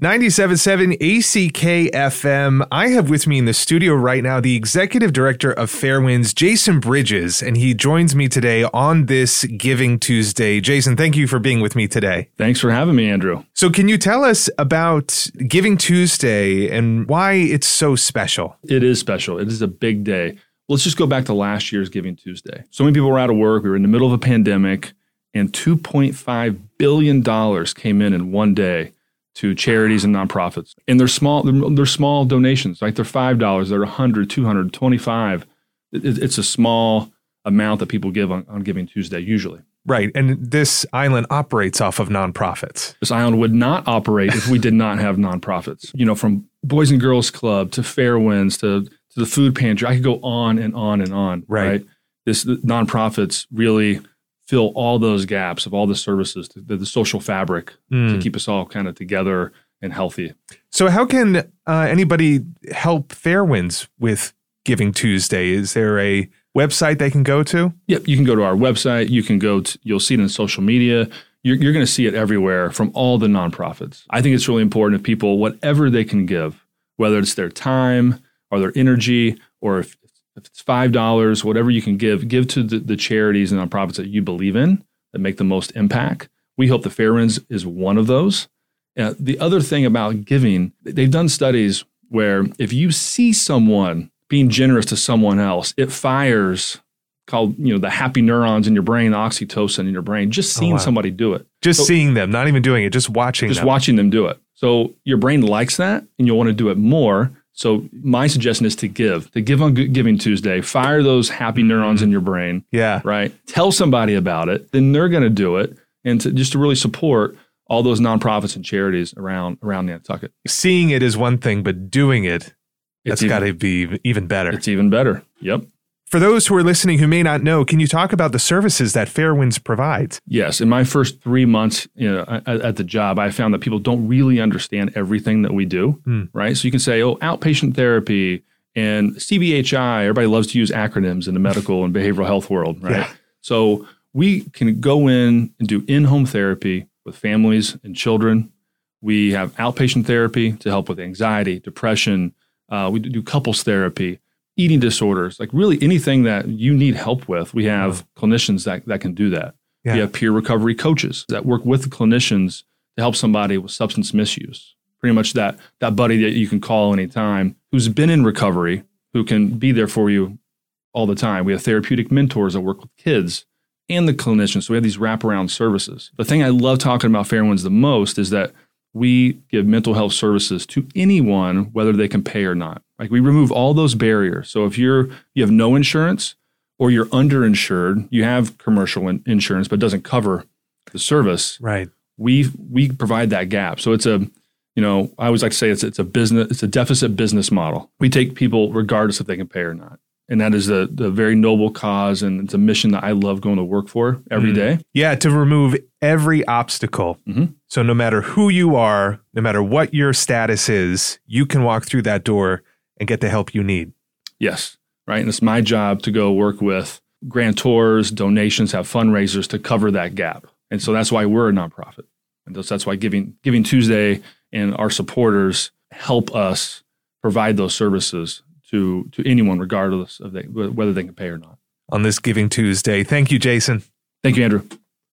97.7 ACK FM. I have with me in the studio right now the executive director of Fairwinds, Jason Bridges, and he joins me today on this Giving Tuesday. Jason, thank you for being with me today. Thanks for having me, Andrew. So, can you tell us about Giving Tuesday and why it's so special? It is special. It is a big day. Let's just go back to last year's Giving Tuesday. So many people were out of work. We were in the middle of a pandemic, and $2.5 billion came in in one day to charities and nonprofits. And they're small, they're, they're small donations, like they're $5, they're 100, 200, 25. It, it's a small amount that people give on, on Giving Tuesday usually. Right. And this island operates off of nonprofits. This island would not operate if we did not have nonprofits. You know, from Boys and Girls Club to Fairwinds to, to the food pantry. I could go on and on and on. Right. right? This nonprofits really fill all those gaps of all the services, the, the social fabric mm. to keep us all kind of together and healthy. So, how can uh, anybody help Fairwinds with Giving Tuesday? Is there a website they can go to? Yep, you can go to our website. You can go to, you'll see it in social media. You're, you're going to see it everywhere from all the nonprofits. I think it's really important if people, whatever they can give, whether it's their time or their energy, or if if it's five dollars, whatever you can give, give to the, the, charities and nonprofits that you believe in that make the most impact. We hope the Fairwinds is one of those. Uh, the other thing about giving, they've done studies where if you see someone being generous to someone else, it fires called you know the happy neurons in your brain, the oxytocin in your brain. Just oh, seeing oh, wow. somebody do it, just so, seeing them, not even doing it, just watching, just them. watching them do it. So your brain likes that, and you'll want to do it more. So my suggestion is to give, to give on Giving Tuesday. Fire those happy mm-hmm. neurons in your brain. Yeah. Right. Tell somebody about it. Then they're going to do it, and to, just to really support all those nonprofits and charities around around Nantucket. Seeing it is one thing, but doing it, it's that's got to be even better. It's even better. Yep. For those who are listening who may not know, can you talk about the services that Fairwinds provides? Yes. In my first three months you know, at, at, the job, I found that people don't really understand everything that we do, mm. right? So you can say, oh, outpatient therapy and CBHI. Everybody loves to use acronyms in the medical and behavioral health world, right? Yeah. So we can go in and do in home therapy with families and children. We have outpatient therapy to help with anxiety, depression. Uh, we do couples therapy eating disorders, like really anything that you need help with, we have clinicians that, that can do that. Yeah. We have peer recovery coaches that work with the clinicians to help somebody with substance misuse. Pretty much that that buddy that you can call anytime who's been in recovery, who can be there for you all the time. We have therapeutic mentors that work with kids and the clinicians. So we have these wraparound services. The thing I love talking about Fairwinds the most is that we give mental health services to anyone, whether they can pay or not. Like we remove all those barriers. So if you're you have no insurance or you're underinsured, you have commercial in- insurance but doesn't cover the service. Right. We we provide that gap. So it's a you know I always like to say it's it's a business it's a deficit business model. We take people regardless if they can pay or not and that is the the very noble cause and it's a mission that I love going to work for every mm-hmm. day. Yeah, to remove every obstacle. Mm-hmm. So no matter who you are, no matter what your status is, you can walk through that door and get the help you need. Yes, right. And it's my job to go work with grantors, donations, have fundraisers to cover that gap. And so that's why we're a nonprofit. And that's why Giving Giving Tuesday and our supporters help us provide those services to to anyone, regardless of they, whether they can pay or not. On this Giving Tuesday, thank you, Jason. Thank you, Andrew.